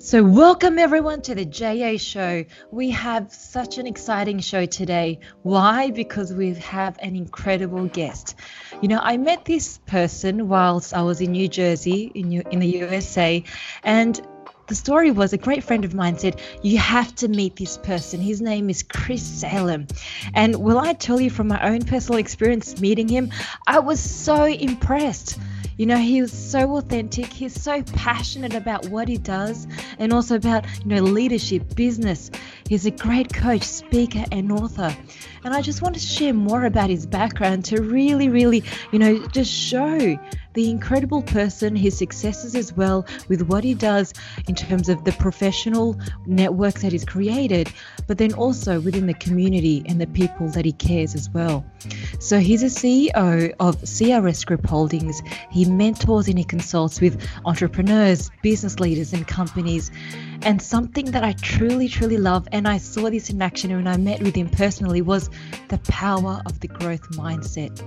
So, welcome everyone to the JA show. We have such an exciting show today. Why? Because we have an incredible guest. You know, I met this person whilst I was in New Jersey, in, in the USA, and the story was a great friend of mine said, You have to meet this person. His name is Chris Salem. And will I tell you from my own personal experience meeting him, I was so impressed. You know, he was so authentic. He's so passionate about what he does and also about, you know, leadership, business. He's a great coach, speaker, and author. And I just want to share more about his background to really, really, you know, just show the incredible person, his successes as well with what he does in terms of the professional networks that he's created, but then also within the community and the people that he cares as well. So he's a CEO of CRS Group Holdings. He mentors and he consults with entrepreneurs, business leaders, and companies. And something that I truly, truly love, and I saw this in action when I met with him personally, was the power of the growth mindset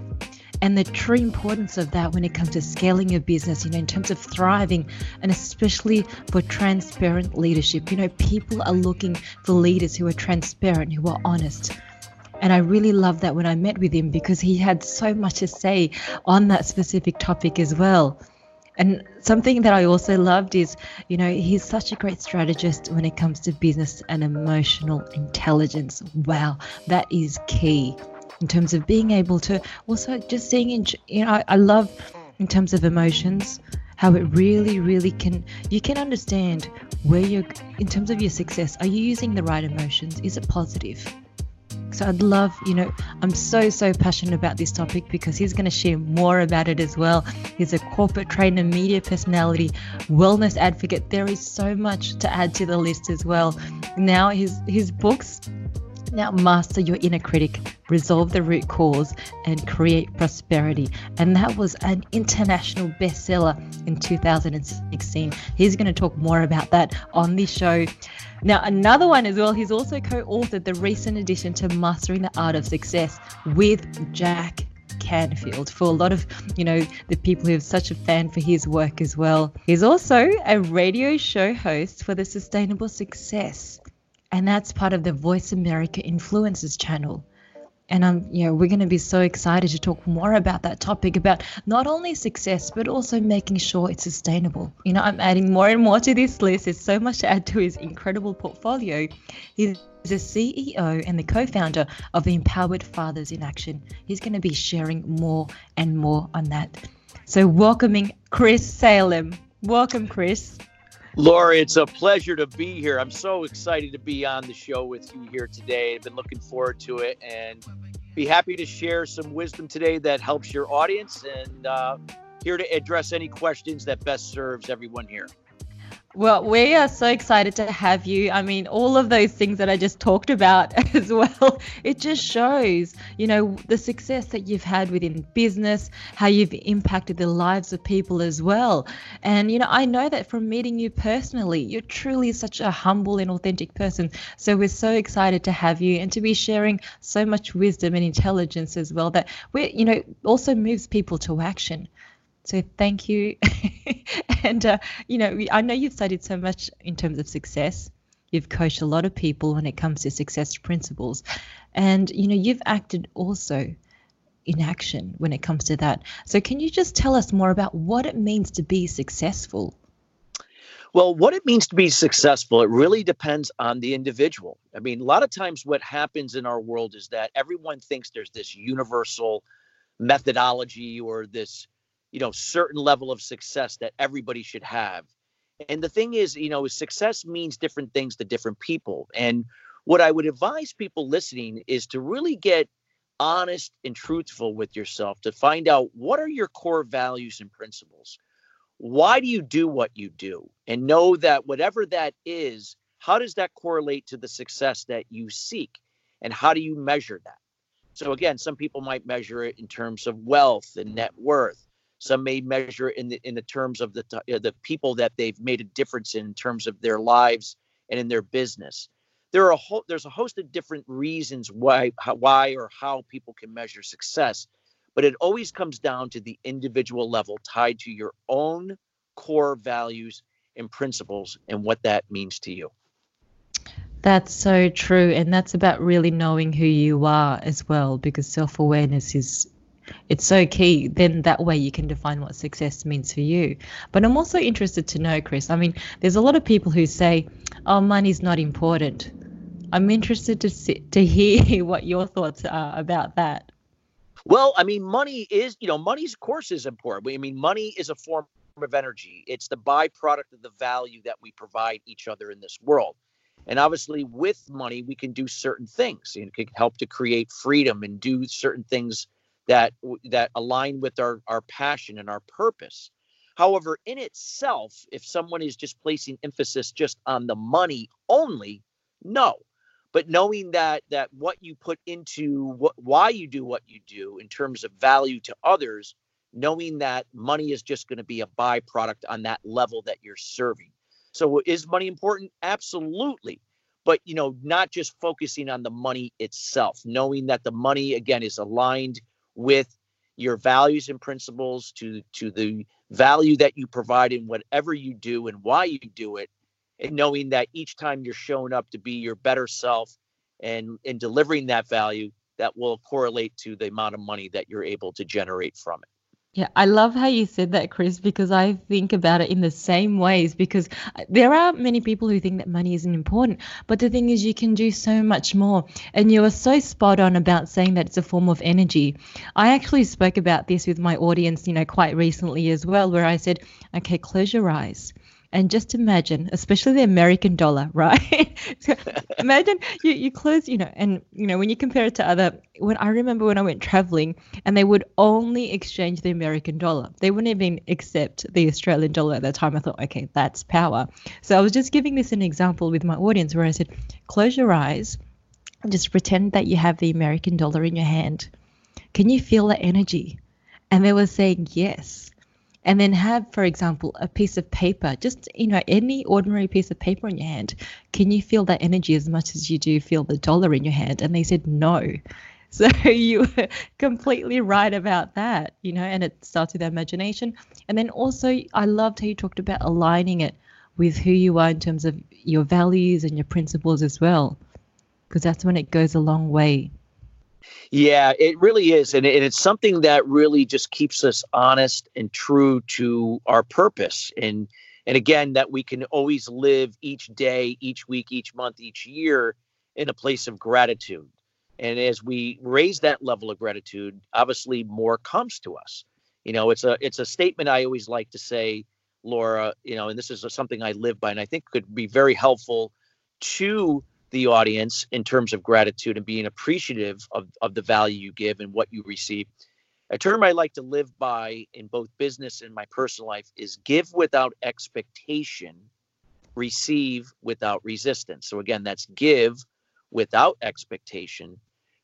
and the true importance of that when it comes to scaling your business, you know, in terms of thriving and especially for transparent leadership. You know, people are looking for leaders who are transparent, who are honest. And I really love that when I met with him because he had so much to say on that specific topic as well. And something that I also loved is, you know, he's such a great strategist when it comes to business and emotional intelligence. Wow, that is key in terms of being able to also just seeing in you know I, I love in terms of emotions how it really really can you can understand where you're in terms of your success are you using the right emotions is it positive so I'd love, you know, I'm so, so passionate about this topic because he's going to share more about it as well. He's a corporate trainer, media personality, wellness advocate. There is so much to add to the list as well. Now his his books now master your inner critic, resolve the root cause, and create prosperity. And that was an international bestseller in 2016. He's going to talk more about that on this show. Now, another one as well, he's also co authored the recent edition to Mastering the Art of Success with Jack Canfield for a lot of, you know, the people who are such a fan for his work as well. He's also a radio show host for the Sustainable Success and that's part of the Voice America Influencers channel. And I'm, you know, we're going to be so excited to talk more about that topic about not only success, but also making sure it's sustainable. You know, I'm adding more and more to this list. There's so much to add to his incredible portfolio. He's the CEO and the co founder of the Empowered Fathers in Action. He's going to be sharing more and more on that. So, welcoming Chris Salem. Welcome, Chris. Laura, it's a pleasure to be here. I'm so excited to be on the show with you here today. I've been looking forward to it and be happy to share some wisdom today that helps your audience and uh, here to address any questions that best serves everyone here. Well, we are so excited to have you. I mean, all of those things that I just talked about as well, it just shows, you know, the success that you've had within business, how you've impacted the lives of people as well. And, you know, I know that from meeting you personally, you're truly such a humble and authentic person. So we're so excited to have you and to be sharing so much wisdom and intelligence as well that we you know, also moves people to action. So thank you. and, uh, you know, I know you've studied so much in terms of success. You've coached a lot of people when it comes to success principles. And, you know, you've acted also in action when it comes to that. So can you just tell us more about what it means to be successful? Well, what it means to be successful, it really depends on the individual. I mean, a lot of times what happens in our world is that everyone thinks there's this universal methodology or this you know certain level of success that everybody should have. And the thing is you know success means different things to different people. And what i would advise people listening is to really get honest and truthful with yourself to find out what are your core values and principles. Why do you do what you do? And know that whatever that is how does that correlate to the success that you seek? And how do you measure that? So again some people might measure it in terms of wealth and net worth some may measure in the in the terms of the uh, the people that they've made a difference in, in terms of their lives and in their business. There are a whole there's a host of different reasons why how, why or how people can measure success, but it always comes down to the individual level tied to your own core values and principles and what that means to you. That's so true. And that's about really knowing who you are as well, because self awareness is it's so key. Then that way you can define what success means for you. But i'm also interested to know chris i mean there's a lot of people who say oh money's not important. I'm interested to see, to hear what your thoughts are about that. Well i mean money is you know money's of course is important. I mean money is a form of energy. It's the byproduct of the value that we provide each other in this world. And obviously, with money, we can do certain things. It can help to create freedom and do certain things that that align with our our passion and our purpose. However, in itself, if someone is just placing emphasis just on the money only, no. But knowing that that what you put into what why you do what you do in terms of value to others, knowing that money is just going to be a byproduct on that level that you're serving. So is money important? Absolutely. But you know, not just focusing on the money itself, knowing that the money again is aligned with your values and principles to to the value that you provide in whatever you do and why you do it and knowing that each time you're showing up to be your better self and and delivering that value that will correlate to the amount of money that you're able to generate from it yeah, I love how you said that, Chris, because I think about it in the same ways. Because uh, there are many people who think that money isn't important, but the thing is, you can do so much more. And you are so spot on about saying that it's a form of energy. I actually spoke about this with my audience, you know, quite recently as well, where I said, okay, close your eyes and just imagine, especially the American dollar, right? so imagine you, you close, you know, and you know when you compare it to other. When I remember when I went traveling, and they would only exchange the American dollar. They wouldn't even accept the Australian dollar at that time. I thought, okay, that's power. So I was just giving this an example with my audience where I said, close your eyes, and just pretend that you have the American dollar in your hand. Can you feel that energy? And they were saying yes and then have, for example, a piece of paper, just you know, any ordinary piece of paper in your hand. Can you feel that energy as much as you do feel the dollar in your hand? And they said no. So you were completely right about that, you know, and it starts with imagination. And then also, I loved how you talked about aligning it with who you are in terms of your values and your principles as well, because that's when it goes a long way. Yeah, it really is. And, and it's something that really just keeps us honest and true to our purpose. And and again, that we can always live each day, each week, each month, each year in a place of gratitude. And as we raise that level of gratitude, obviously more comes to us. You know, it's a it's a statement I always like to say, Laura, you know, and this is something I live by and I think could be very helpful to the audience in terms of gratitude and being appreciative of, of the value you give and what you receive. A term I like to live by in both business and my personal life is give without expectation, receive without resistance. So, again, that's give without expectation,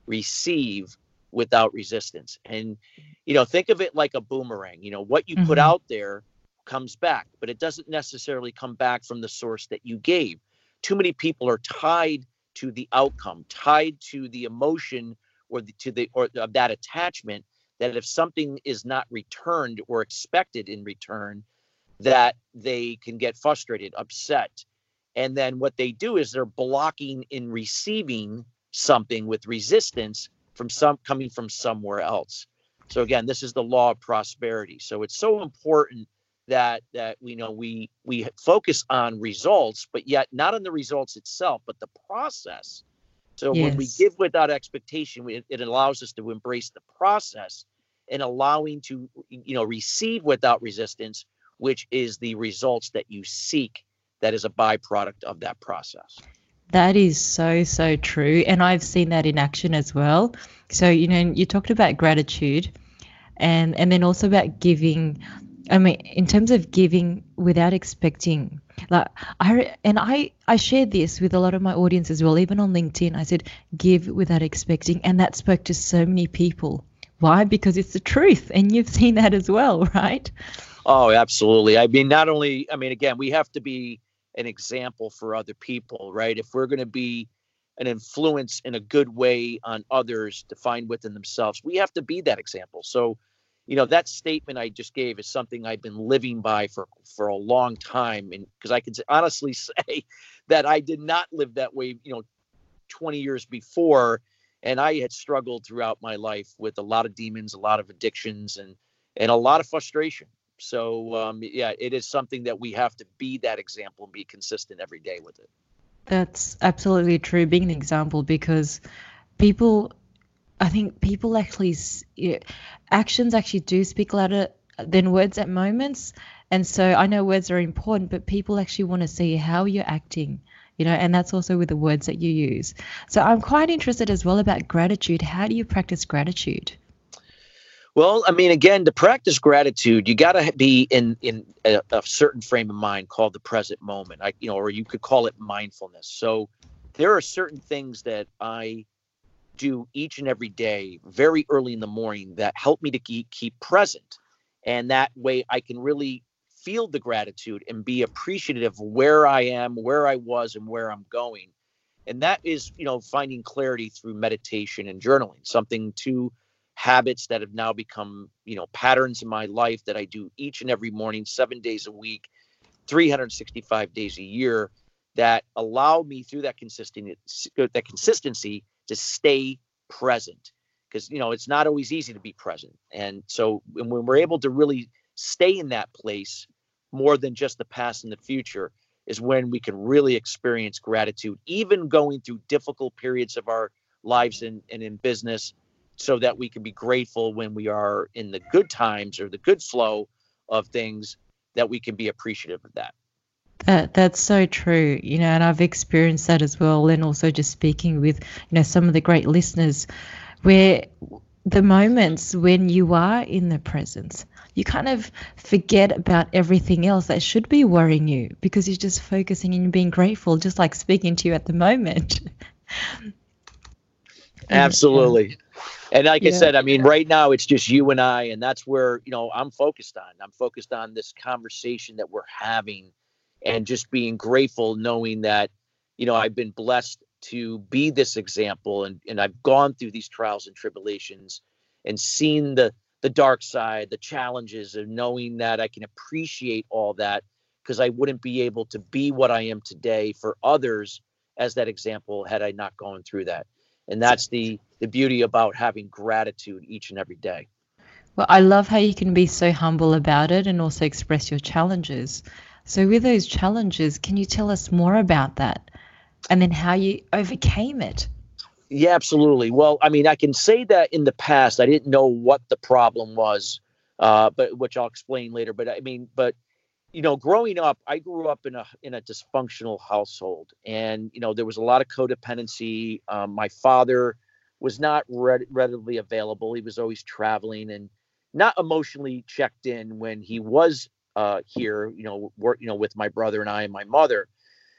receive without resistance. And, you know, think of it like a boomerang. You know, what you mm-hmm. put out there comes back, but it doesn't necessarily come back from the source that you gave too many people are tied to the outcome, tied to the emotion or the, to the or of that attachment that if something is not returned or expected in return, that they can get frustrated, upset. And then what they do is they're blocking in receiving something with resistance from some coming from somewhere else. So again, this is the law of prosperity. So it's so important that that we know we we focus on results but yet not on the results itself but the process. So yes. when we give without expectation it, it allows us to embrace the process and allowing to you know receive without resistance which is the results that you seek that is a byproduct of that process. That is so so true and i've seen that in action as well. So you know you talked about gratitude and and then also about giving I mean, in terms of giving without expecting, like I and I I shared this with a lot of my audience as well, even on LinkedIn. I said give without expecting, and that spoke to so many people. Why? Because it's the truth, and you've seen that as well, right? Oh, absolutely. I mean, not only I mean, again, we have to be an example for other people, right? If we're going to be an influence in a good way on others to find within themselves, we have to be that example. So you know that statement I just gave is something I've been living by for for a long time, and because I can honestly say that I did not live that way, you know, 20 years before, and I had struggled throughout my life with a lot of demons, a lot of addictions, and and a lot of frustration. So um, yeah, it is something that we have to be that example and be consistent every day with it. That's absolutely true. Being an example because people I think people actually actions actually do speak louder than words at moments. And so I know words are important, but people actually want to see how you're acting, you know, and that's also with the words that you use. So I'm quite interested as well about gratitude. How do you practice gratitude? Well, I mean, again, to practice gratitude, you got to be in in a, a, certain frame of mind called the present moment. I, you know, or you could call it mindfulness. So there are certain things that I do each and every day very early in the morning that help me to keep, keep present. And that way i can really feel the gratitude and be appreciative of where i am where i was and where i'm going. And that is you know finding clarity through meditation and journaling something to habits that have now become you know patterns in my life that i do each and every morning seven days a week 365 days a year that allow me through that consistency that consistency to stay present because you know it's not always easy to be present. And so when we're able to really stay in that place more than just the past and the future is when we can really experience gratitude even going through difficult periods of our lives and, and in business so that we can be grateful when we are in the good times or the good flow of things that we can be appreciative of that that that's so true, you know, and I've experienced that as well, and also just speaking with you know some of the great listeners, where the moments when you are in the presence, you kind of forget about everything else that should be worrying you because you're just focusing and being grateful, just like speaking to you at the moment. Absolutely. And like yeah. I said, I mean, right now it's just you and I, and that's where, you know, I'm focused on. I'm focused on this conversation that we're having and just being grateful knowing that you know i've been blessed to be this example and and i've gone through these trials and tribulations and seen the the dark side the challenges of knowing that i can appreciate all that because i wouldn't be able to be what i am today for others as that example had i not gone through that. And that's the the beauty about having gratitude each and every day. Well i love how you can be so humble about it and also express your challenges so, with those challenges, can you tell us more about that and then how you overcame it? Yeah, absolutely. Well, I mean, I can say that in the past, I didn't know what the problem was, uh, but which I'll explain later. But I mean, but you know, growing up, I grew up in a in a dysfunctional household, and you know, there was a lot of codependency. Um, my father was not readily available; he was always traveling and not emotionally checked in when he was uh, here, you know, work, you know, with my brother and I and my mother.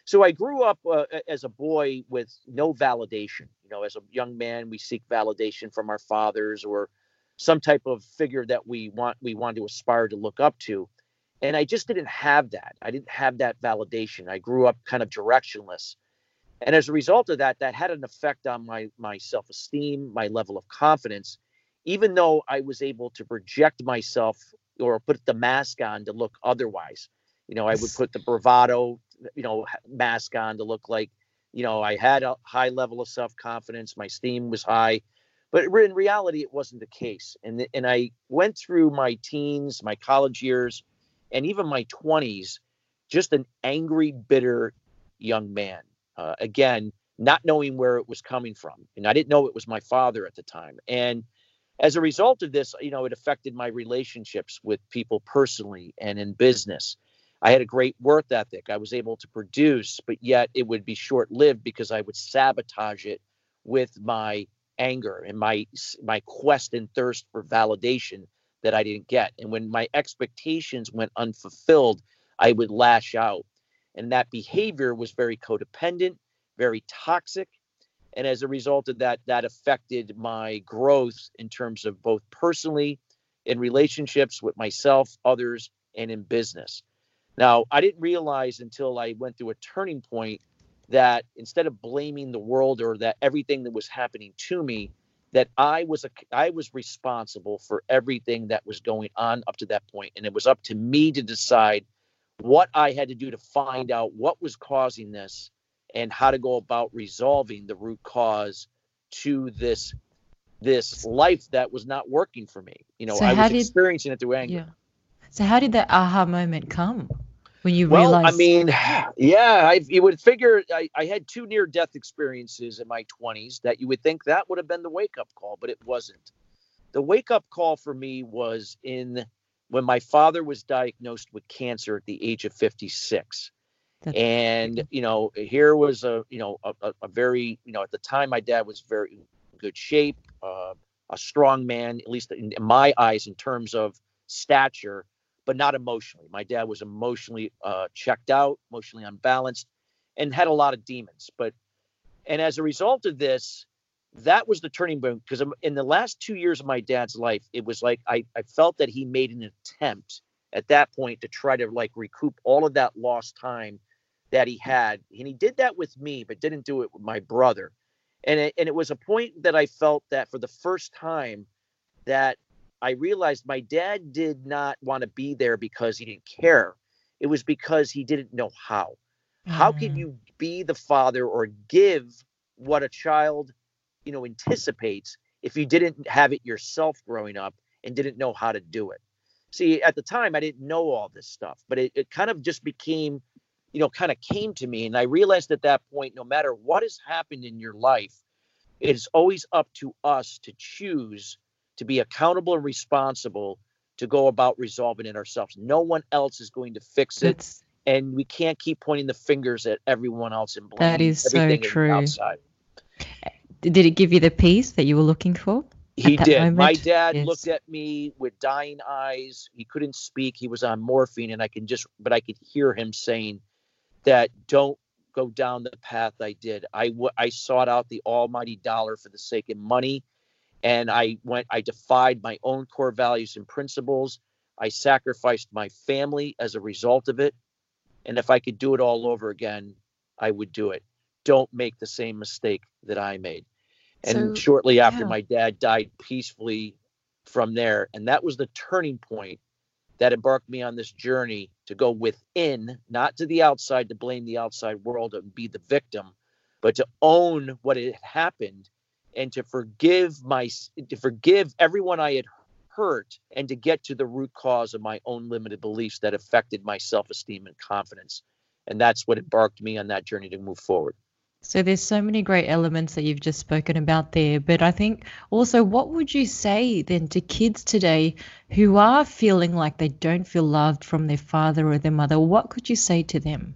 So I grew up uh, as a boy with no validation. You know, as a young man, we seek validation from our fathers or some type of figure that we want we want to aspire to look up to. And I just didn't have that. I didn't have that validation. I grew up kind of directionless. And as a result of that, that had an effect on my my self-esteem, my level of confidence, even though I was able to project myself or put the mask on to look otherwise. You know, I would put the bravado, you know, mask on to look like, you know, I had a high level of self confidence, my steam was high, but in reality, it wasn't the case. And and I went through my teens, my college years, and even my twenties, just an angry, bitter young man. Uh, again, not knowing where it was coming from, and I didn't know it was my father at the time, and as a result of this, you know, it affected my relationships with people personally and in business. I had a great work ethic. I was able to produce, but yet it would be short lived because I would sabotage it with my anger and my my quest and thirst for validation that I didn't get. And when my expectations went unfulfilled, I would lash out. And that behavior was very codependent, very toxic, and as a result of that that affected my growth in terms of both personally in relationships with myself others and in business. Now i didn't realize until i went through a turning point that instead of blaming the world or that everything that was happening to me that I was a I was responsible for everything that was going on up to that point, and it was up to me to decide what I had to do to find out what was causing this and how to go about resolving the root cause to this this life that was not working for me. You know, so I was did, experiencing it through anger. Yeah. So how did that aha moment come? When you well, realized I mean, yeah, I you would figure I, I had two near death experiences in my 20s that you would think that would have been the wake up call, but it wasn't. The wake up call for me was in when my father was diagnosed with cancer at the age of 56. That's and you know, here was a you know a, a, very you know at the time my dad was very good shape, uh, a strong man, at least in, in, my eyes, in terms of stature, but not emotionally. My dad was emotionally uh, checked out, emotionally unbalanced, and had a lot of demons. But and as a result of this, that was the turning point because in the last two years of my dad's life, it was like I, I felt that he made an attempt at that point to try to like recoup all of that lost time that he had. And he did that with me, but didn't do it with my brother. And it, and it was a point that I felt that for the first time that I realized my dad did not want to be there because he didn't care. It was because he didn't know how. Mm. How can mm. you be the father or give what a child, you know, anticipates if you didn't have it yourself growing up and didn't know how to do it? See, at the time I didn't know all this stuff, but it, it kind of just became you know, kind of came to me. And I realized at that point, no matter what has happened in your life, it is always up to us to choose to be accountable and responsible to go about resolving it ourselves. No one else is going to fix it. That's, and we can't keep pointing the fingers at everyone else and blaming that is so true. Outside. Eh, did it give you the peace that you were looking for? He did. Moment? My dad yes. looked at me with dying eyes. He couldn't speak. He was on morphine, and I can just, but I could hear him saying, that don't go down the path I did. I, w- I sought out the almighty dollar for the sake of money, and I went. I defied my own core values and principles. I sacrificed my family as a result of it. And if I could do it all over again, I would do it. Don't make the same mistake that I made. And so, shortly after, yeah. my dad died peacefully from there. And that was the turning point that embarked me on this journey to go within, not to the outside to blame the outside world and be the victim, but to own what had happened and to forgive my to forgive everyone I had hurt and to get to the root cause of my own limited beliefs that affected my self-esteem and confidence. And that's what embarked me on that journey to move forward. So there's so many great elements that you've just spoken about there, but I think also what would you say then to kids today who are feeling like they don't feel loved from their father or their mother? What could you say to them?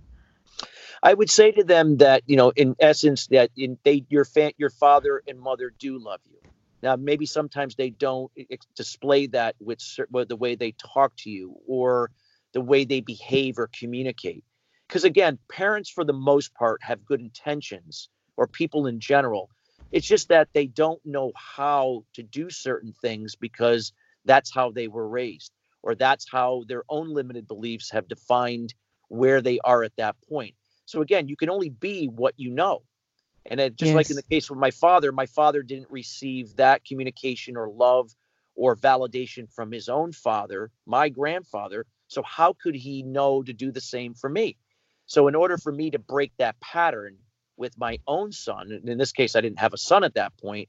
I would say to them that you know, in essence, that in, they your fa- your father and mother do love you. Now, maybe sometimes they don't display that with, with the way they talk to you or the way they behave or communicate because again, parents for the most part have good intentions, or people in general. It's just that they don't know how to do certain things because that's how they were raised, or that's how their own limited beliefs have defined where they are at that point. So again, you can only be what you know. And it, just yes. like in the case with my father, my father didn't receive that communication or love or validation from his own father, my grandfather. So how could he know to do the same for me? So, in order for me to break that pattern with my own son, in this case, I didn't have a son at that point,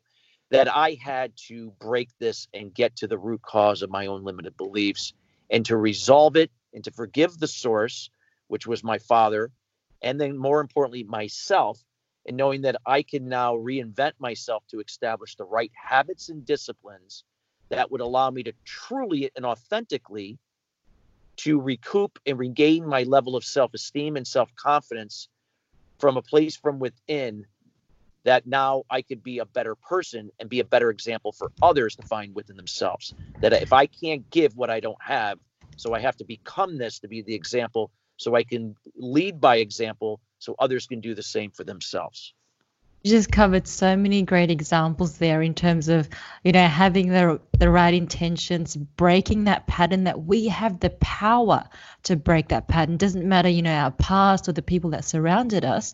that I had to break this and get to the root cause of my own limited beliefs and to resolve it and to forgive the source, which was my father, and then more importantly, myself, and knowing that I can now reinvent myself to establish the right habits and disciplines that would allow me to truly and authentically to recoup and regain my level of self esteem and self confidence from a place from within that now I could be a better person and be a better example for others to find within themselves. That if I can't give what I don't have, so I have to become this to be the example so I can lead by example so others can do the same for themselves you just covered so many great examples there in terms of you know having the the right intentions breaking that pattern that we have the power to break that pattern doesn't matter you know our past or the people that surrounded us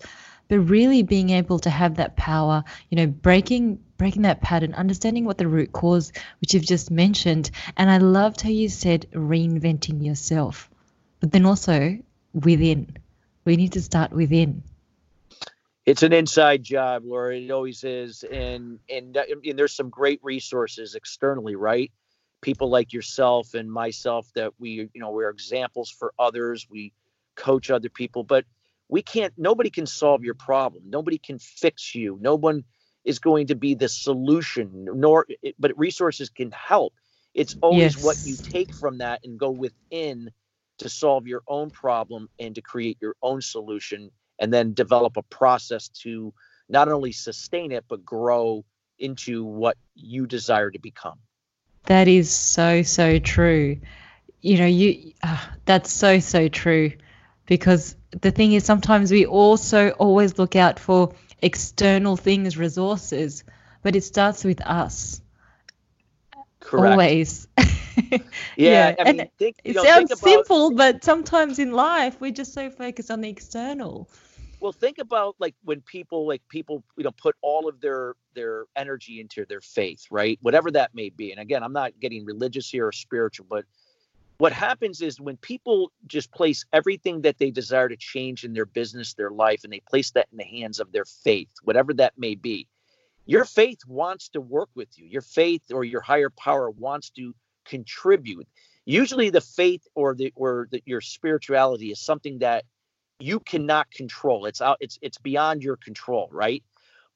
but really being able to have that power, you know, breaking breaking that pattern, understanding what the root cause, which you've just mentioned. And I loved how you said reinventing yourself, but then also within. We need to start within. It's an inside job, Laura. It always is, and and, uh, and there's some great resources externally, right? People like yourself and myself that we, you know, we're examples for others. We coach other people, but we can't. Nobody can solve your problem. Nobody can fix you. No one is going to be the solution. Nor, but resources can help. It's always yes. what you take from that and go within to solve your own problem and to create your own solution and then develop a process to not only sustain it but grow into what you desire to become that is so so true you know you uh, that's so so true because the thing is sometimes we also always look out for external things resources but it starts with us Correct. always yeah, yeah. I mean, think, it know, sounds about, simple, but sometimes in life we're just so focused on the external. Well, think about like when people like people you know put all of their their energy into their faith, right? Whatever that may be. And again, I'm not getting religious here or spiritual, but what happens is when people just place everything that they desire to change in their business, their life, and they place that in the hands of their faith, whatever that may be, your faith wants to work with you. Your faith or your higher power wants to contribute. Usually, the faith or the or the, your spirituality is something that you cannot control. It's out. It's it's beyond your control, right?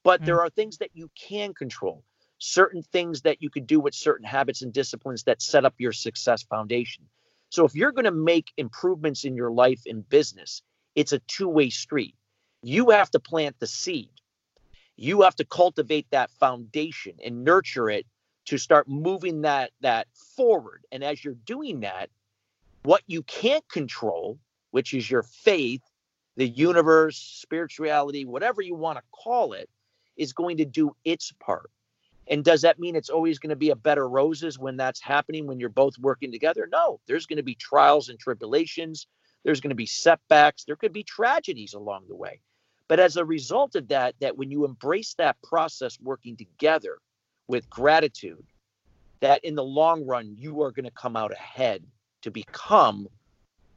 But mm-hmm. there are things that you can control. Certain things that you could do with certain habits and disciplines that set up your success foundation. So if you're going to make improvements in your life and business, it's a two-way street. You have to plant the seed. You have to cultivate that foundation and nurture it to start moving that that forward and as you're doing that what you can't control which is your faith the universe spirituality whatever you want to call it is going to do its part. And does that mean it's always going to be a bed of roses when that's happening when you're both working together? No there's going to be trials and tribulations. There's going to be setbacks. There could be tragedies along the way. But as a result of that that when you embrace that process working together with gratitude that in the long run you are going to come out ahead to become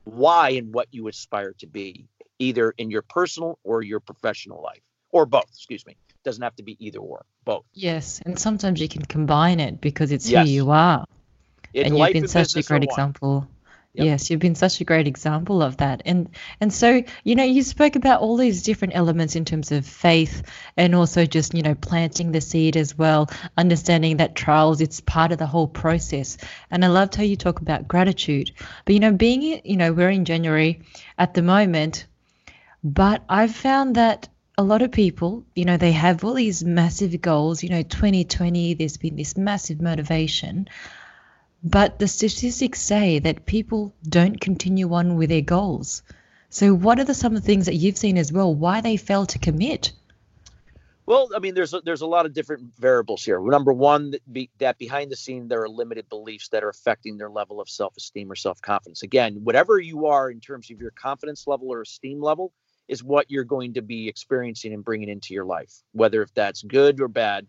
why and what you aspire to be either in your personal or your professional life or both excuse me doesn't have to be either or both yes and sometimes you can combine it because it's yes. who you are in and you've been such a great example Yep. Yes, you've been such a great example of that. And and so, you know, you spoke about all these different elements in terms of faith and also just, you know, planting the seed as well, understanding that trials it's part of the whole process. And I loved how you talk about gratitude. But you know, being you know, we're in January at the moment, but I've found that a lot of people, you know, they have all these massive goals, you know, 2020 there's been this massive motivation but the statistics say that people don't continue on with their goals. So, what are the, some of the things that you've seen as well? Why they fail to commit? Well, I mean, there's a, there's a lot of different variables here. Number one, that, be, that behind the scene there are limited beliefs that are affecting their level of self-esteem or self-confidence. Again, whatever you are in terms of your confidence level or esteem level is what you're going to be experiencing and bringing into your life, whether if that's good or bad.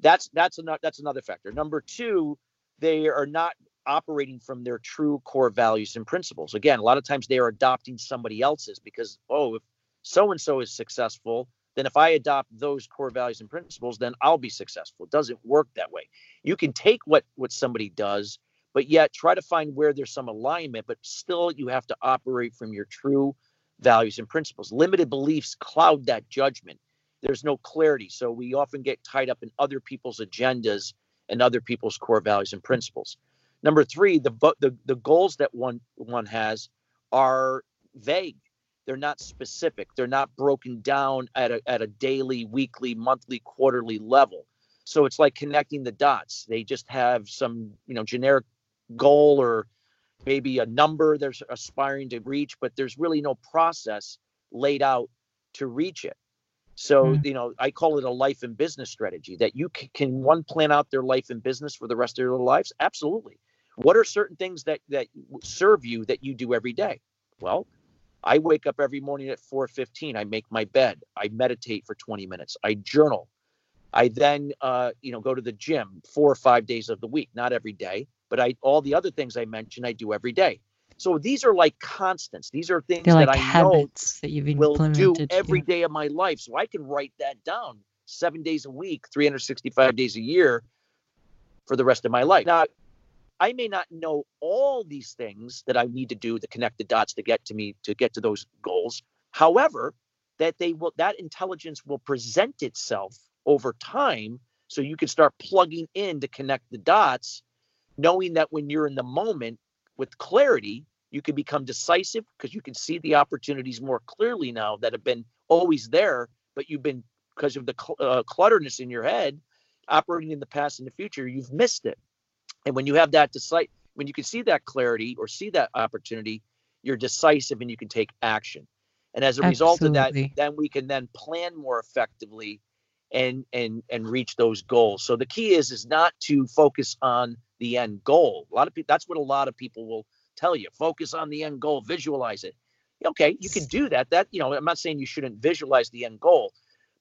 That's that's another that's another factor. Number two, they are not operating from their true core values and principles. Again, a lot of times they are adopting somebody else's because, oh, if so and so is successful, then if I adopt those core values and principles, then I'll be successful. It doesn't work that way. You can take what what somebody does, but yet try to find where there's some alignment, but still you have to operate from your true values and principles. Limited beliefs cloud that judgment. There's no clarity. So we often get tied up in other people's agendas and other people's core values and principles. Number three, the the, the goals that one one has are vague. They're not specific. They're not broken down at a, at a daily, weekly, monthly, quarterly level. So it's like connecting the dots. They just have some, you know, generic goal or maybe a number they're aspiring to reach, but there's really no process laid out to reach it. So, mm. you know, I call it a life and business strategy that you can, can one plan out their life and business for the rest of their lives? Absolutely. What are certain things that that serve you that you do every day? Well, I wake up every morning at 4:15. I make my bed. I meditate for 20 minutes. I journal. I then, uh, you know, go to the gym four or five days of the week. Not every day, but I all the other things I mentioned I do every day. So these are like constants. These are things They're that like I know that you've will do every yeah. day of my life. So I can write that down seven days a week, 365 days a year for the rest of my life. Now, I may not know all these things that I need to do to connect the dots to get to me to get to those goals. However, that they will that intelligence will present itself over time so you can start plugging in to connect the dots knowing that when you're in the moment with clarity you can become decisive because you can see the opportunities more clearly now that have been always there but you've been because of the cl- uh, clutterness in your head operating in the past and the future you've missed it. And when you have that decide when you can see that clarity or see that opportunity you're decisive and you can take action. And as a result of that then we can then plan more effectively and and and reach those goals. So the key is is not to focus on the end goal. A lot of people that's what a lot of people will tell you. Focus on the end goal visualize it. Okay you can do that. That you know i'm not saying you shouldn't visualize the end goal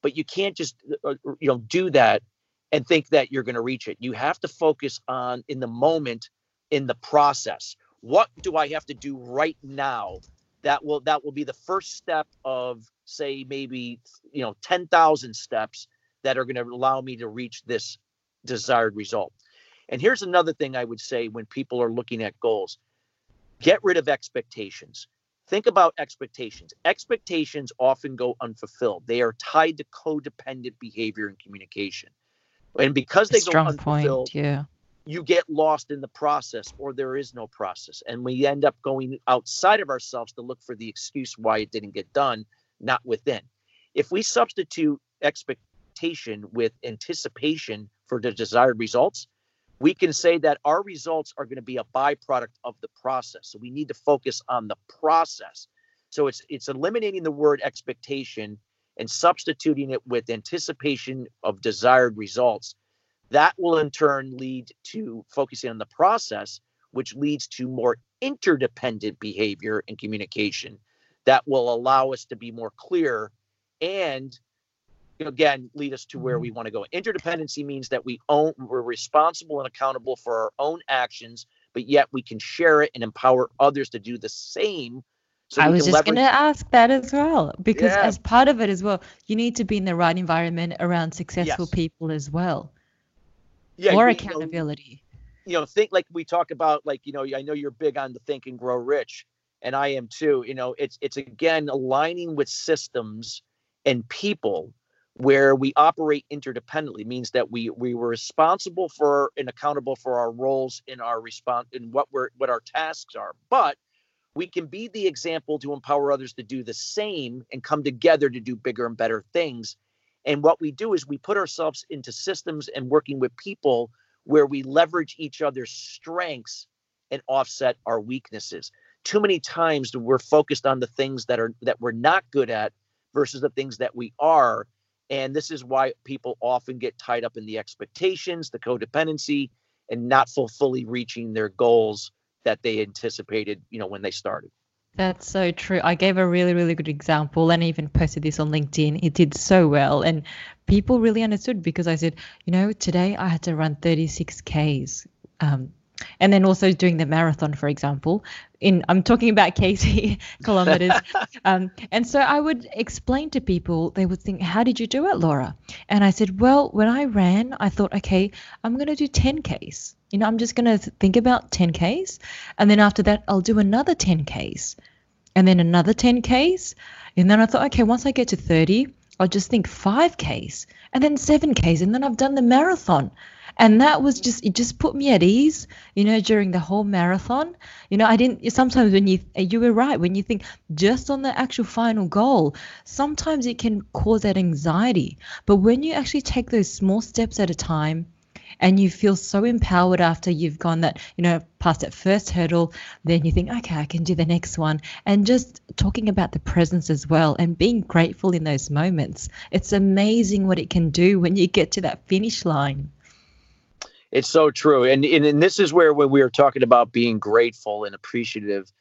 but you can't just uh, uh, you know do that and think that you're going to reach it. You have to focus on in the moment in the process. What do i have to do right now that will that will be the first step of say maybe you know 10,000 steps that are going to allow me to reach this desired result and here's another thing i would say when people are looking at goals. Get rid of expectations. Think about expectations. Expectations often go unfulfilled. They are tied to codependent behavior and communication. And because they go unfulfilled point. Yeah. you get lost in the process or there is no process. And we end up going outside of ourselves to look for the excuse why it didn't get done not within. If we substitute expectation with anticipation for the desired results we can say that our results are going to be a byproduct of the process. So we need to focus on the process. So it's it's eliminating the word expectation and substituting it with anticipation of desired results. That will in turn lead to focusing on the process which leads to more interdependent behavior and communication that will allow us to be more clear and again lead us to where mm-hmm. we want to go interdependency means that we own we're responsible and accountable for our own actions but yet we can share it and empower others to do the same so I was just leverage going to ask that as well, because Yeah. as part of it as well, you need to be in the right environment around successful Yes. people as well, yeah, or we- you know, accountability. you know think like we talk about like you know i know you're big on the think and grow rich and i am too you know it's it's again aligning with systems and people where we operate interdependently means that we we were responsible for and accountable for our roles in our response in what we're what our tasks are but we can be the example to empower others to do the same and come together to do bigger and better things and what we do is we put ourselves into systems and working with people where we leverage each other's strengths and offset our weaknesses. Too many times we're focused on the things that are that we're not good at versus the things that we are. And this is why people often get tied up in the expectations, the codependency, and not full, fully reaching their goals that they anticipated, you know, when they started. That's so true. I gave a really, really good example and I even posted this on LinkedIn. It did so well. And people really understood because I said, you know, today I had to run 36 Ks. Um, and then also doing the marathon, for example, in I'm talking about KC kilometers. um, and so I would explain to people, they would think, How did you do it, Laura? And I said, Well, when I ran, I thought, okay, I'm going to do 10 Ks. You know, I'm just going to think about 10 Ks. And then after that, I'll do another 10 Ks and then another 10 Ks. And then I thought, okay, once I get to 30, I'll just think 5 Ks and then 7 Ks. And then I've done the marathon. And that was just, it just put me at ease, you know, during the whole marathon. You know, I didn't, sometimes when you, you were right, when you think just on the actual final goal, sometimes it can cause that anxiety. But when you actually take those small steps at a time, and you feel so empowered after you've gone that you know past that first hurdle then you think okay i can do the next one and just talking about the presence as well and being grateful in those moments it's amazing what it can do when you get to that finish line It's so true. And, and and this is where when we are talking about being grateful and appreciative,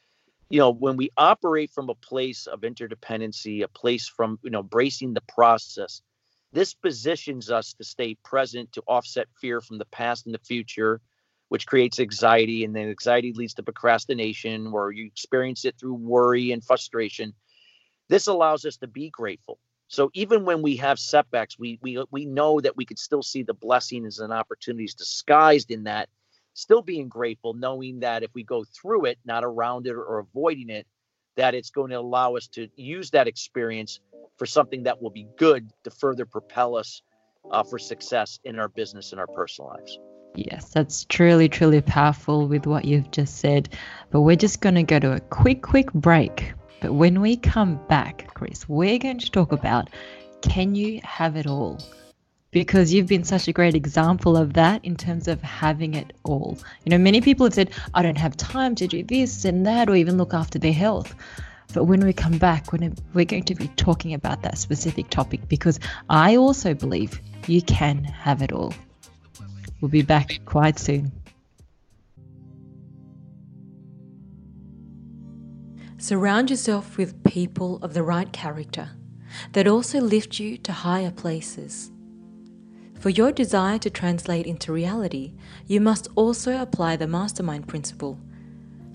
you know, when we operate from a place of interdependency, a place from, you know, bracing the process, this positions us to stay present, to offset fear from the past and the future, which creates anxiety. And then anxiety leads to procrastination, where you experience it through worry and frustration. This allows us to be grateful. So even when we have setbacks, we we we know that we could still see the blessings and opportunities disguised in that still being grateful, knowing that if we go through it, not around it or avoiding it, that it's going to allow us to use that experience for something that will be good to further propel us uh, for success in our business and our personal lives. Yes, that's truly, truly powerful with what you've just said. But we're just going to go to a quick, quick break. But when we come back, Chris, we're going to talk about can you have it all? because you've been such a great example of that in terms of having it all. You know, many people have said, I don't have time to do this and that, or even look after their health. But when we come back, we're going to be talking about that specific topic because I also believe you can have it all. We'll be back quite soon. Surround yourself with people of the right character that also lift you to higher places. For your desire to translate into reality, you must also apply the Mastermind Principle.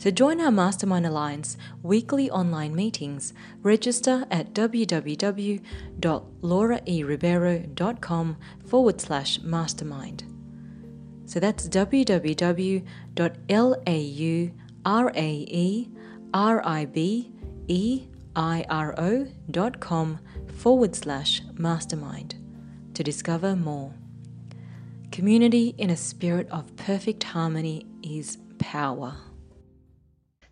To join our Mastermind Alliance weekly online meetings, register at www.lauraeribeiro.com forward slash mastermind. So that's www.lauraeribeiro.com forward slash mastermind to discover more. Community in a spirit of perfect harmony is power.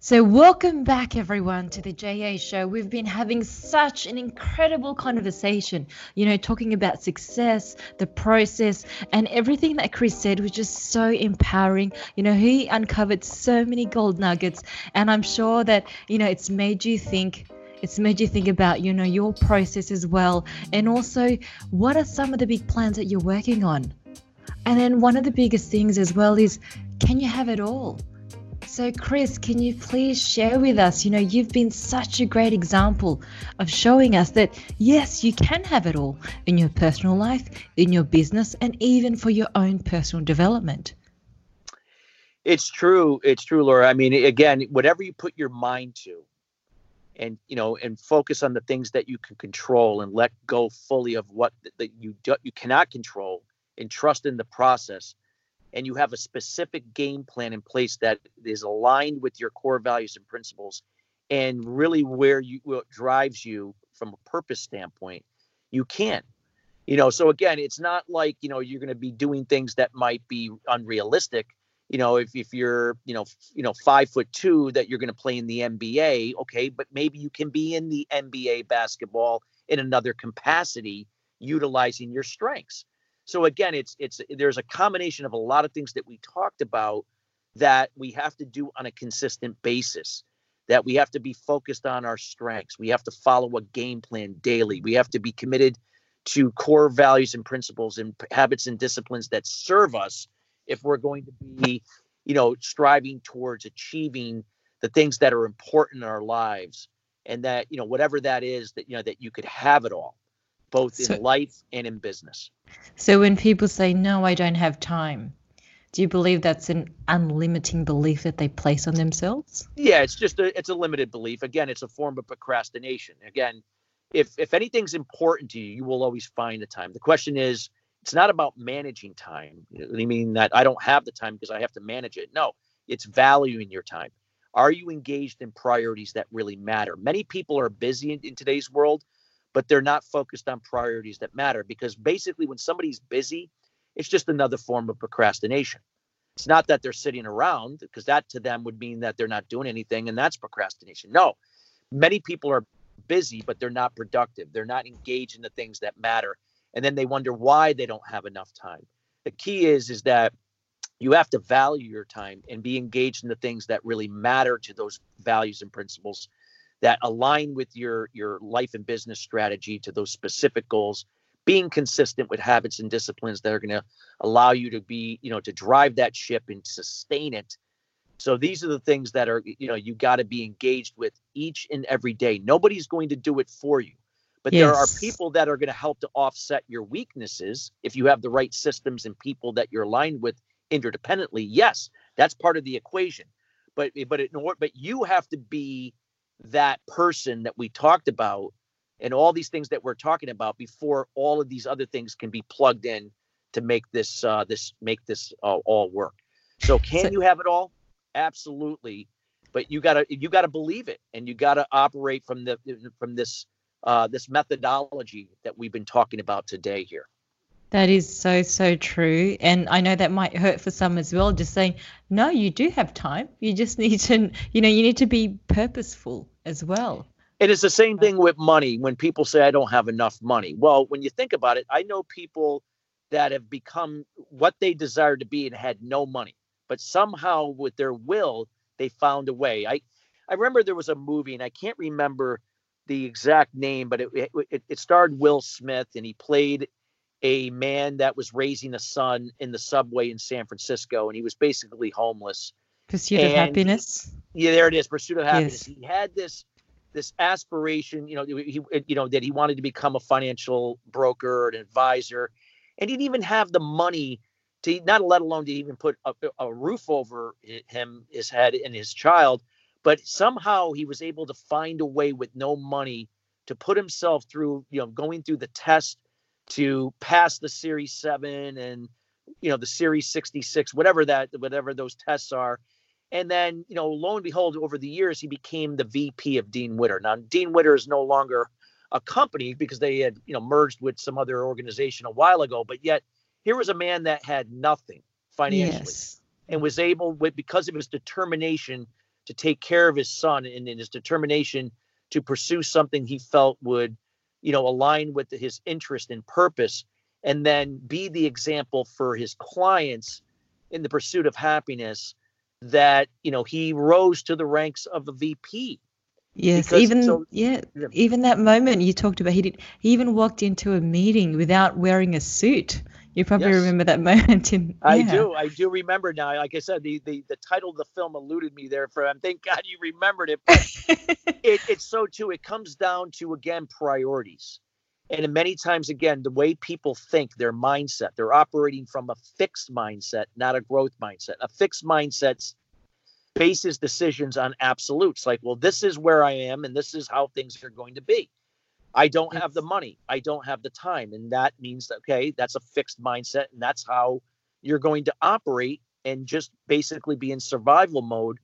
So, welcome back, everyone, to the JA show. We've been having such an incredible conversation, you know, talking about success, the process, and everything that Chris said was just so empowering. You know, he uncovered so many gold nuggets, and I'm sure that, you know, it's made you think it's made you think about you know your process as well and also what are some of the big plans that you're working on and then one of the biggest things as well is can you have it all? So, Chris, can you please share with us? You know, you've been such a great example of showing us that yes, you can have it all in your personal life, in your business, and even for your own personal development. It's true. It's true, Laura. I mean, again, whatever you put your mind to, and you know, and focus on the things that you can control, and let go fully of what that you do, you cannot control and trust in the process and you have a specific game plan in place that is aligned with your core values and principles and really where you what drives you from a purpose standpoint you can. You know so again it's not like you know you're going to be doing things that might be unrealistic. You know if, if you're you know you know five foot two that you're going to play in the nba okay but maybe you can be in the nba basketball in another capacity utilizing your strengths so again, it's it's there's a combination of a lot of things that we talked about that we have to do on a consistent basis. That we have to be focused on our strengths. We have to follow a game plan daily. We have to be committed to core values and principles and habits and disciplines that serve us if we're going to be, you know, striving towards achieving the things that are important in our lives and that, you know, whatever that is that, you know, that you could have it all both so, in life and in business. So when people say, no, I don't have time, do you believe that's an unlimiting belief that they place on themselves? Yeah, it's just a it's a limited belief. Again, it's a form of procrastination. Again, if if anything's important to you, you will always find the time. The question is, it's not about managing time. I mean that I don't have the time because I have to manage it. No, it's valuing your time. Are you engaged in priorities that really matter? Many people are busy in, in today's world, but they're not focused on priorities that matter because basically when somebody's busy it's just another form of procrastination. It's not that they're sitting around because that to them would mean that they're not doing anything and that's procrastination. No many people are busy but they're not productive. They're not engaged in the things that matter and then they wonder why they don't have enough time. The key is is that you have to value your time and be engaged in the things that really matter to those values and principles that align with your your life and business strategy to those specific goals being consistent with habits and disciplines that are going to allow you to be you know to drive that ship and sustain it So these are the things that are, you know, you got to be engaged with each and every day. Nobody's going to do it for you. But yes. there are people that are going to help to offset your weaknesses if you have the right systems and people that you're aligned with interdependently. Yes, that's part of the equation. But but it, but you have to be that person that we talked about and all these things that we're talking about before all of these other things can be plugged in to make this uh, this make this uh, all work. So can you have it all? Absolutely, but you gotta you gotta believe it, and you gotta operate from the from this uh, this methodology that we've been talking about today here. That is so so true, and I know that might hurt for some as well. Just saying, no, you do have time. You just need to, you know, you need to be purposeful as well. It is the same uh, thing with money. When people say I don't have enough money, well, when you think about it, I know people that have become what they desired to be and had no money, but somehow with their will they found a way. I I remember there was a movie and I can't remember the exact name, but it it, it starred Will Smith and he played a man that was raising a son in the subway in San Francisco and he was basically homeless. Pursuit and of happiness. yeah, there it is. Pursuit of happiness. Yes. He had this this aspiration, you know, he you know that he wanted to become a financial broker, an advisor, and he didn't even have the money to not let alone to even put a, a roof over him, his head, and his child. But somehow he was able to find a way with no money to put himself through, you know, going through the test to pass the Series Seven and you know the Series 66, whatever that, whatever those tests are and then, you know, lo and behold, over the years, he became the VP of Dean Witter. Now, Dean Witter is no longer a company because they had, you know, merged with some other organization a while ago. But yet, here was a man that had nothing financially yes. and was able, with because of his determination to take care of his son and, and his determination to pursue something he felt would, you know, align with his interest and purpose, and then be the example for his clients in the pursuit of happiness that you know he rose to the ranks of a VP. Yes, because, even so, yeah, yeah, even that moment you talked about, he did. He even walked into a meeting without wearing a suit. You probably yes. remember that moment. In, yeah. I do. I do remember now. Like I said, the, the the title of the film eluded me there. For um, thank God you remembered it. it. It's so too. It comes down to again priorities. And many times, again, the way people think, their mindset, they're operating from a fixed mindset, not a growth mindset. A fixed mindset bases decisions on absolutes, like, well, this is where I am and this is how things are going to be. I don't have the money, I don't have the time. And that means, okay, that's a fixed mindset. And that's how you're going to operate and just basically be in survival mode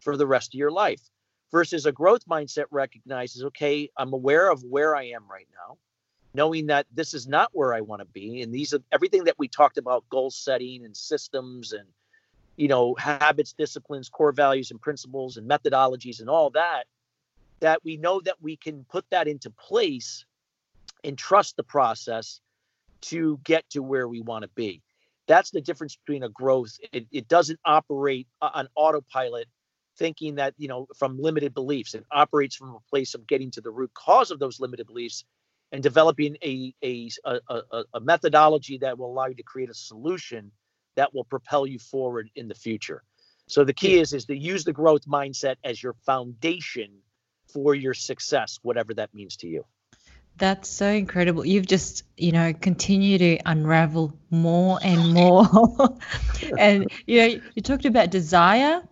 for the rest of your life. Versus a growth mindset recognizes, okay, I'm aware of where I am right now knowing that this is not where I want to be. And these are everything that we talked about goal setting and systems and, you know, habits, disciplines, core values and principles and methodologies and all that, that we know that we can put that into place and trust the process to get to where we want to be. That's the difference between a growth. It, it doesn't operate uh, on autopilot thinking that, you know, from limited beliefs. It operates from a place of getting to the root cause of those limited beliefs and developing a, a, a, a, methodology that will allow you to create a solution that will propel you forward in the future. So the key is is to use the growth mindset as your foundation for your success, whatever that means to you. That's so incredible. You've just, you know, continue to unravel more and more. and you know, you talked about desire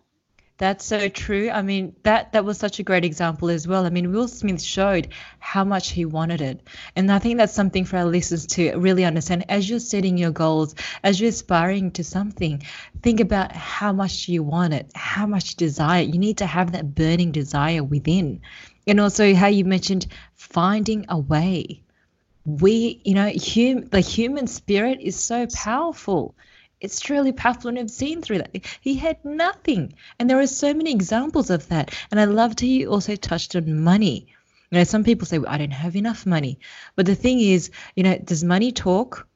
that's so true. I mean, that that was such a great example as well. I mean, Will Smith showed how much he wanted it. And I think that's something for our listeners to really understand. As you're setting your goals, as you're aspiring to something, think about how much you want it, how much desire. You need to have that burning desire within. And also how you mentioned finding a way. We, you know, hum, the human spirit is so powerful it's truly powerful and I've seen through that. He had nothing. And there are so many examples of that. And I loved he also touched on money. You know, some people say, well, I don't have enough money. But the thing is, you know, does money talk?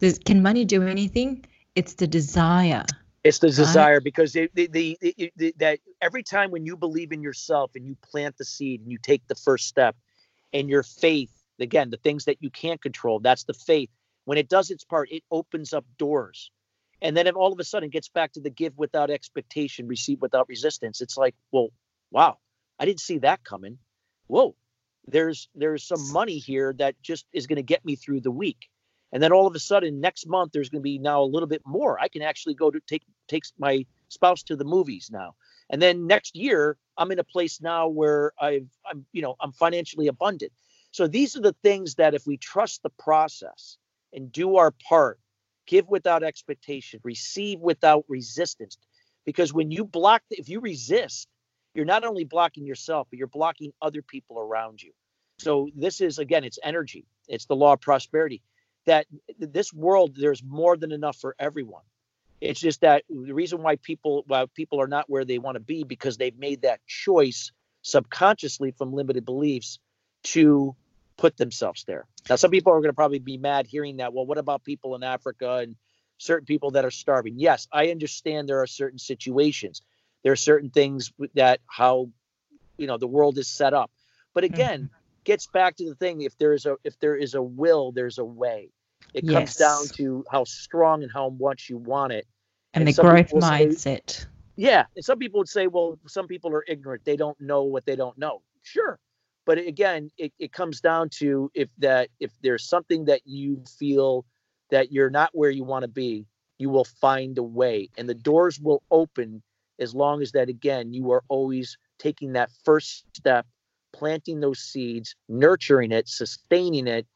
Does, can money do anything? It's the desire. It's the desire right? because the, the, the, the, that every time when you believe in yourself and you plant the seed and you take the first step and your faith, again, the things that you can't control, that's the faith when it does its part, it opens up doors. And then if all of a sudden it gets back to the give without expectation, receive without resistance, it's like, well, wow, I didn't see that coming. Whoa, there's there's some money here that just is going to get me through the week. And then all of a sudden next month there's going to be now a little bit more. I can actually go to take takes my spouse to the movies now. And then next year I'm in a place now where I've I'm you know I'm financially abundant. So these are the things that if we trust the process and do our part give without expectation, receive without resistance. Because when you block, if you resist, you're not only blocking yourself, but you're blocking other people around you. So this is again, it's energy. It's the law of prosperity. That this world, there's more than enough for everyone. It's just that the reason why people why people are not where they want to be because they've made that choice subconsciously from limited beliefs to put themselves there. Now, some people are going to probably be mad hearing that. Well, what about people in Africa and certain people that are starving? Yes, I understand there are certain situations. There are certain things that how you know the world is set up. But again, mm-hmm. gets back to the thing: if there is a if there is a will, there's a way. It yes. comes down to how strong and how much you want it, and, and the growth mindset. Say, yeah, and some people would say, well, some people are ignorant; they don't know what they don't know. Sure, but again it, it comes down to if that if there's something that you feel that you're not where you want to be you will find a way and the doors will open as long as that again you are always taking that first step planting those seeds nurturing it sustaining it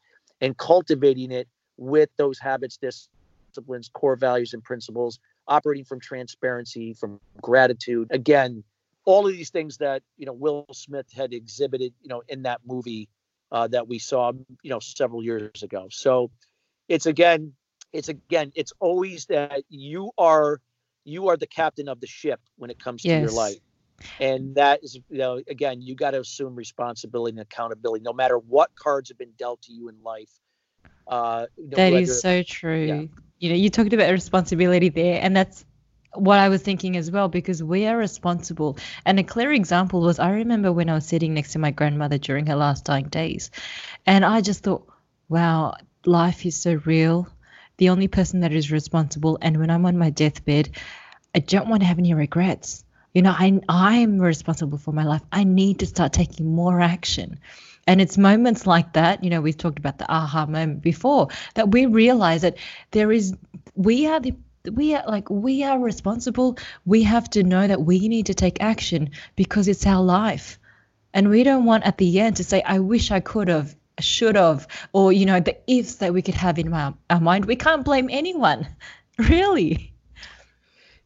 and cultivating it with those habits disciplines core values and principles operating from transparency from gratitude. Again all of these things that you know Will Smith had exhibited, you know, in that movie uh, that we saw, you know, several years ago. So it's again, it's again, it's always that you are you are the captain of the ship when it comes to your life, and that is, you know, again, you got to assume responsibility and accountability, no matter what cards have been dealt to you in life. Uh, that whether, is so true. Yeah. You know, you talked about responsibility there, and that's what I was thinking as well, because we are responsible. And a clear example was I remember when I was sitting next to my grandmother during her last dying days, and I just thought, wow, life is so real. The only person that is responsible, and when I'm on my deathbed, I don't want to have any regrets. You know, I I'm responsible for my life. I need to start taking more action. And it's moments like that, you know, we've talked about the aha moment before, that we realize that there is, we are the we are like we are responsible. We have to know that we need to take action because it's our life. And we don't want at the end to say i wish i could have should have or you know the ifs that we could have in our, our mind. We can't blame anyone really.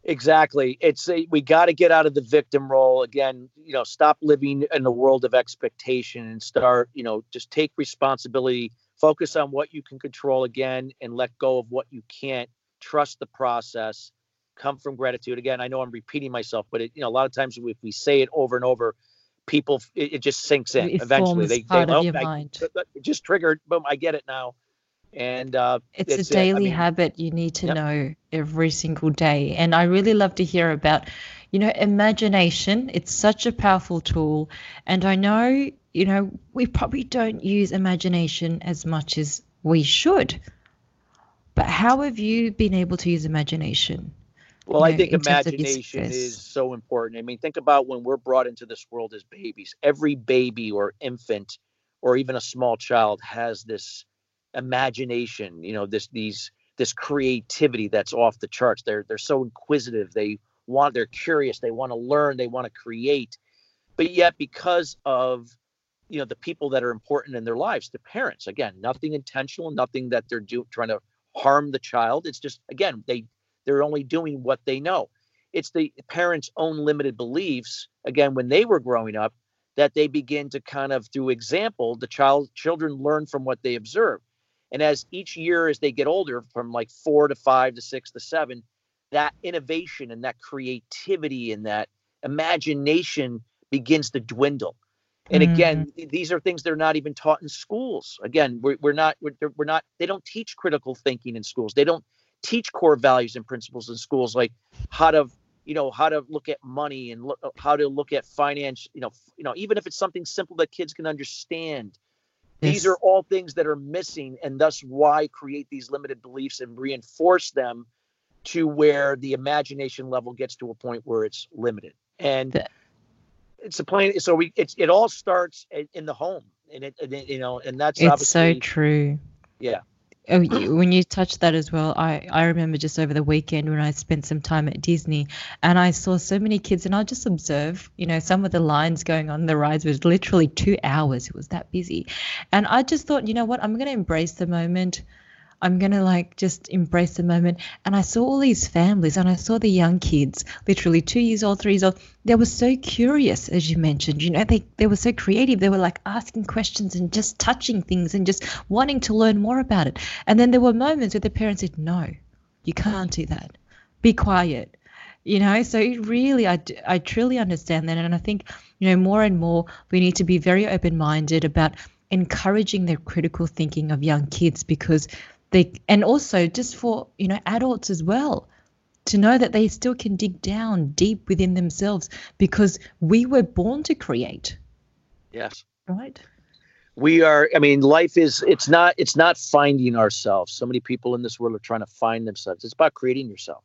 Exactly. It's a, we got to get out of the victim role. Again you know stop living in the world of expectation and start you know just take responsibility. Focus on what you can control again and let go of what you can't trust the process, come from gratitude. Again, I know I'm repeating myself, but it, you know, a lot of times if we say it over and over, people it, it just sinks in. It Eventually, they, they oh, I, just triggered. Boom, I get it now. And uh, it's, it's a daily I mean, habit you need to yep. know every single day. And I really love to hear about, you know, imagination. It's such a powerful tool. And I know, you know, we probably don't use imagination as much as we should but how have you been able to use imagination? Well, I think imagination is so important. I mean, think about when we're brought into this world as babies. Every baby or infant or even a small child has this imagination, you know, this these this creativity that's off the charts. They're they're so inquisitive. They want they're curious, they want to learn, they want to create. But yet because of you know the people that are important in their lives, the parents, again, nothing intentional, nothing that they're do, trying to harm the child. It's just again they they're only doing what they know. It's the parents' own limited beliefs again when they were growing up that they begin to kind of through example the child children learn from what they observe. And as each year as they get older from like 4 to 5 to 6 to 7 that innovation and that creativity and that imagination begins to dwindle and again mm-hmm. these are things that are not even taught in schools again we're, we're not we're, we're not they don't teach critical thinking in schools they don't teach core values and principles in schools like how to you know how to look at money and look, how to look at finance you know you know even if it's something simple that kids can understand yes. these are all things that are missing and thus why create these limited beliefs and reinforce them to where the imagination level gets to a point where it's limited and it's a plain so we it's it all starts in the home and it, and it you know and that's it's so true yeah oh, when you touched that as well, I, I remember just over the weekend when I spent some time at Disney and I saw so many kids and I just observe, you know, some of the lines going on the rides was literally two hours. It was that busy. And I just thought, you know what, I'm going to embrace the moment. I'm going to like just embrace the moment. And I saw all these families and I saw the young kids, literally two years old, three years old. They were so curious, as you mentioned. You know, they, they were so creative. They were like asking questions and just touching things and just wanting to learn more about it. And then there were moments where the parents said, no, you can't do that. Be quiet. You know, so it really, I, I truly understand that. And I think, you know, more and more we need to be very open minded about encouraging the critical thinking of young kids because they and also just for you know adults as well to know that they still can dig down deep within themselves because we were born to create. Yes. Right? We are i mean life is it's not it's not finding ourselves. So many people in this world are trying to find themselves. It's about creating yourself.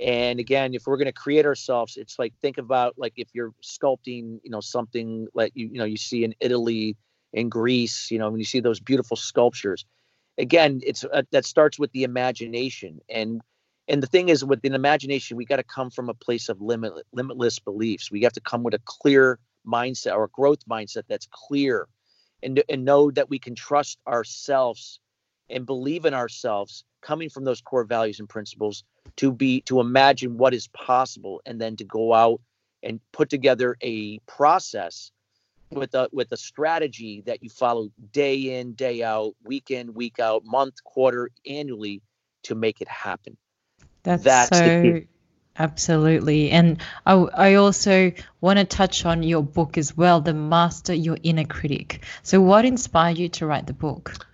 And again if we're going to create ourselves it's like think about like if you're sculpting you know something like you you know you see in italy in greece you know when you see those beautiful sculptures again, it's uh, that starts with the imagination and and the thing is with an imagination we got to come from a place of limit, limitless beliefs. We have to come with a clear mindset or a growth mindset that's clear and, and know that we can trust ourselves and believe in ourselves coming from those core values and principles to be to imagine what is possible and then to go out and put together a process with a with a strategy that you follow day in day out week in week out month quarter annually to make it happen. That's, that's so absolutely. And I, I also want to touch on your book as well the master your inner critic. So what inspired you to write the book?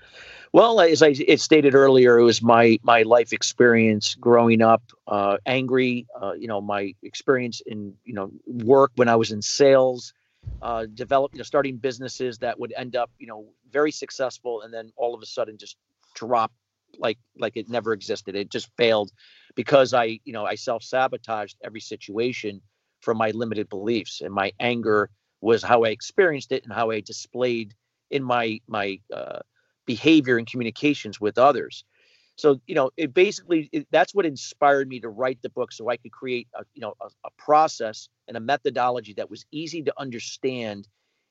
Well, as I stated earlier, it was my my life experience growing up uh, angry. Uh, you know, my experience in you know work when I was in sales, uh, develop, you know, starting businesses that would end up, you know, very successful, and then all of a sudden just drop like like it never existed. It just failed because I, you know, I self sabotaged every situation from my limited beliefs, and my anger was how I experienced it and how I displayed in my my uh, behavior and communications with others so you know it basically it, that's what inspired me to write the book so i could create a you know a, a process and a methodology that was easy to understand.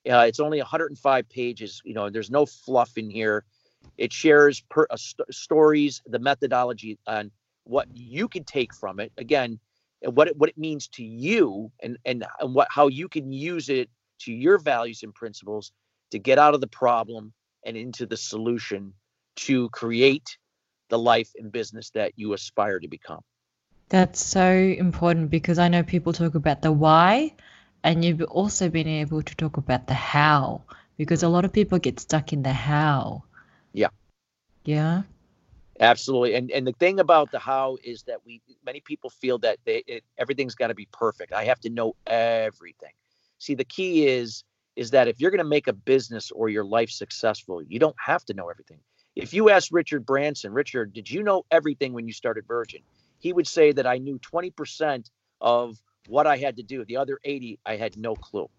Uh, it's only 105 pages you know there's no fluff in here. It shares per, uh, st- stories the methodology and what you can take from it. Again and what it, what it means to you and and, and what how you can use it to your values and principles to get out of the problem and into the solution to create the life and business that you aspire to become. That's so important because I know people talk about the why, and you've also been able to talk about the how because a mm-hmm. lot of people get stuck in the how. Yeah. Yeah. Absolutely. And and the thing about the how is that we many people feel that they it, everything's got to be perfect. I have to know everything. See, the key is is that if you're going to make a business or your life successful, you don't have to know everything. If you ask Richard Branson, Richard, did you know everything when you started Virgin? He would say that I knew 20% of what I had to do. The other 80, I had no clue.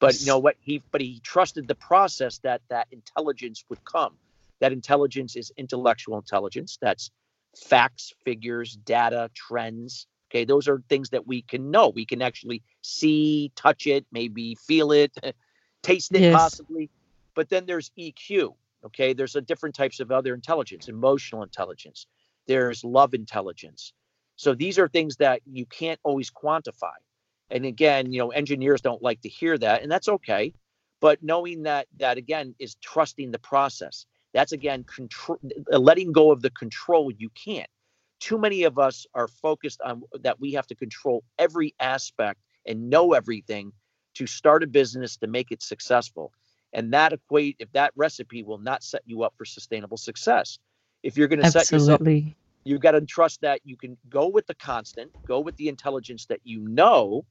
But you know what? He but he trusted the process that that intelligence would come. That intelligence is intellectual intelligence. That's facts, figures, data, trends. Okay, those are things that we can know. We can actually see, touch it, maybe feel it, taste it yes. possibly. But then there's EQ, Okay, there's a different types of other intelligence, emotional intelligence. There's love intelligence. So these are things that you can't always quantify. And again, you know, engineers don't like to hear that, and that's okay. But knowing that that again is trusting the process. That's again control, uh, letting go of the control you can't. Too many of us are focused on that we have to control every aspect and know everything to start a business to make it successful and that equate if that recipe will not set you up for sustainable success if you're going to set yourself you've got to trust that you can go with the constant go with the intelligence that you know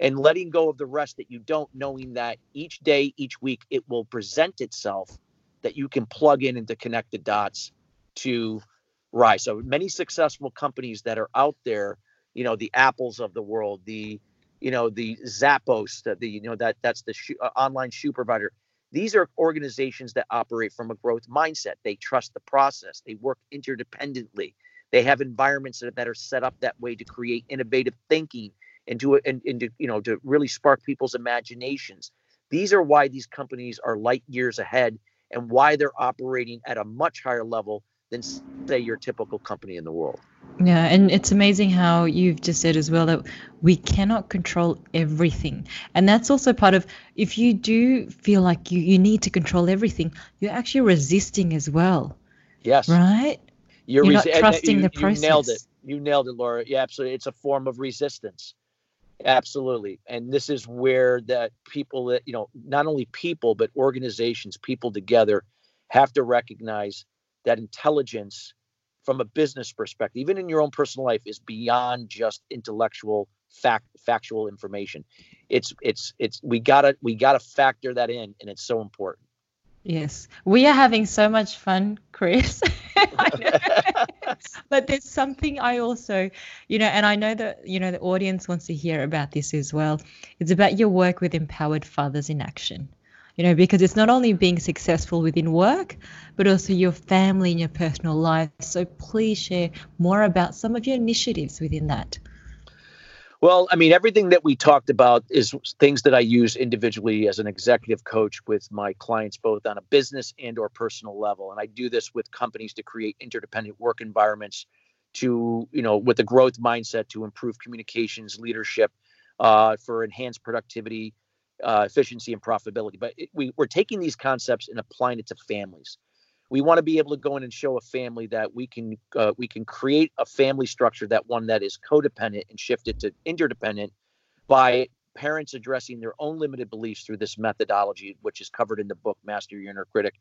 and letting go of the rest that you don't knowing that each day each week it will present itself that you can plug in and to connect the dots to Right. So many successful companies that are out there, you know, the Apples of the world, the, you know, the Zappos, the, the you know, that that's the shoe, uh, online shoe provider. These are organizations that operate from a growth mindset. They trust the process. They work interdependently. They have environments that, are set up that way to create innovative thinking and to and, and to you know to really spark people's imaginations. These are why these companies are light years ahead and why they're operating at a much higher level than say your typical company in the world. Yeah, and it's amazing how you've just said as well that we cannot control everything. And that's also part of if you do feel like you, you need to control everything, you're actually resisting as well. Yes. Right? You're, you're not trusting you, the process. You nailed it. You nailed it, Laura. Yeah, absolutely. It's a form of resistance. Absolutely. And this is where that people that, you know, not only people, but organizations, people together have to recognize that intelligence from a business perspective, even in your own personal life, is beyond just intellectual fact factual information. It's it's it's we gotta we gotta factor that in and it's so important. Yes, we are having so much fun, Chris. but there's something I also, you know, and I know that, you know, the audience wants to hear about this as well. It's about your work with empowered fathers in action, you know, because it's not only being successful within work, but also your family and your personal life. So please share more about some of your initiatives within that. Well, I mean, everything that we talked about is things that I use individually as an executive coach with my clients, both on a business and or personal level. And I do this with companies to create interdependent work environments to, you know, with a growth mindset to improve communications, leadership, uh, for enhanced productivity, uh, efficiency, and profitability. But it, we, we're taking these concepts and applying it to families we want to be able to go in and show a family that we can uh, we can create a family structure that one that is codependent and shift it to interdependent by parents addressing their own limited beliefs through this methodology which is covered in the book master your inner critic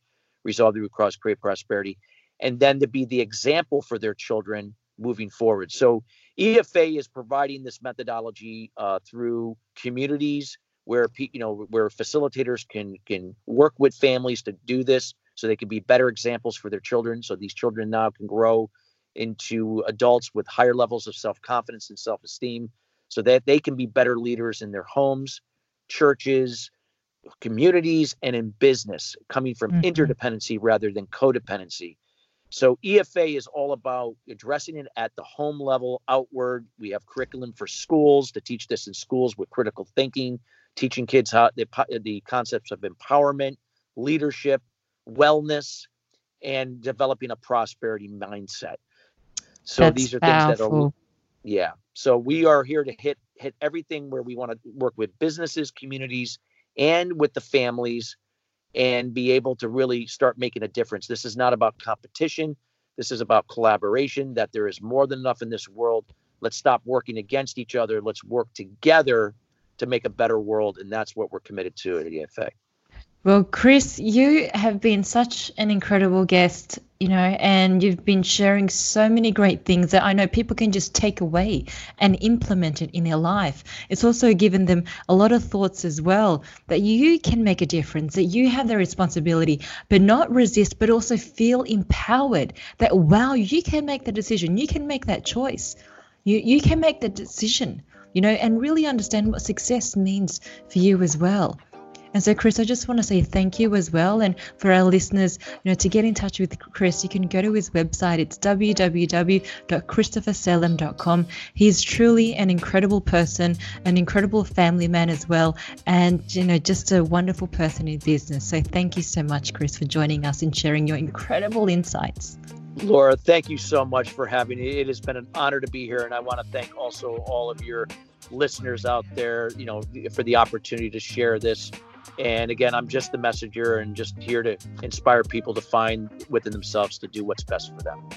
resolve the root cause create prosperity and then to be the example for their children moving forward so efa is providing this methodology uh, through communities where you know where facilitators can can work with families to do this so they can be better examples for their children. So these children now can grow into adults with higher levels of self confidence and self esteem so that they can be better leaders in their homes, churches, communities, and in business, coming from mm-hmm. interdependency rather than codependency. So EFA is all about addressing it at the home level, outward. We have curriculum for schools to teach this in schools with critical thinking, teaching kids how the, the concepts of empowerment, leadership, wellness, and developing a prosperity mindset. So That's these are powerful. things that are yeah. So we are here to hit hit everything where we want to work with businesses, communities, and with the families and be able to really start making a difference. This is not about competition. This is about collaboration, that there is more than enough in this world. Let's stop working against each other. Let's work together to make a better world. And that's what we're committed to at EFA. Well, Chris, you have been such an incredible guest, you know, and you've been sharing so many great things that I know people can just take away and implement it in their life. It's also given them a lot of thoughts as well that you can make a difference, that you have the responsibility, but not resist, but also feel empowered that, wow, you can make the decision, you can make that choice, you, you can make the decision, you know, and really understand what success means for you as well. And so, Chris, I just want to say thank you as well. And for our listeners, you know, to get in touch with Chris, you can go to his website. It's www.christophersalem.com. He is truly an incredible person, an incredible family man as well, and you know, just a wonderful person in business. So, thank you so much, Chris, for joining us and sharing your incredible insights. Laura, thank you so much for having me. It has been an honor to be here, and I want to thank also all of your listeners out there, you know, for the opportunity to share this and again, I'm just the messenger and just here to inspire people to find within themselves to do what's best for them.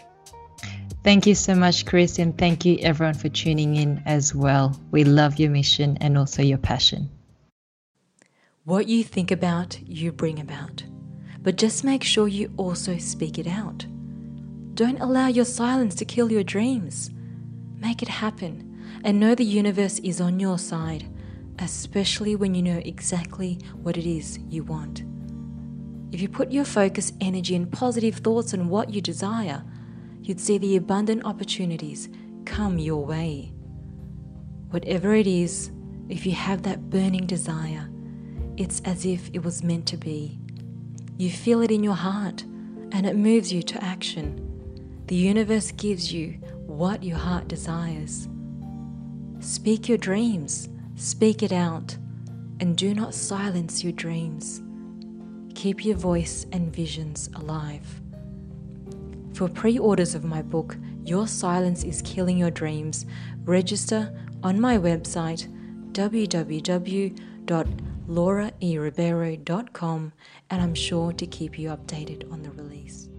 Thank you so much, Chris, and thank you everyone for tuning in as well. We love your mission and also your passion. What you think about, you bring about. But just make sure you also speak it out. Don't allow your silence to kill your dreams. Make it happen and know the universe is on your side especially when you know exactly what it is you want. If you put your focus, energy, and positive thoughts on what you desire, you'd see the abundant opportunities come your way. Whatever it is, if you have that burning desire, it's as if it was meant to be. You feel it in your heart and it moves you to action. The universe gives you what your heart desires. Speak your dreams, speak it out, and do not silence your dreams. Keep your voice and visions alive. For pre orders of my book, Your Silence is Killing Your Dreams, register on my website www.lauraeribeiro.com and I'm sure to keep you updated on the release.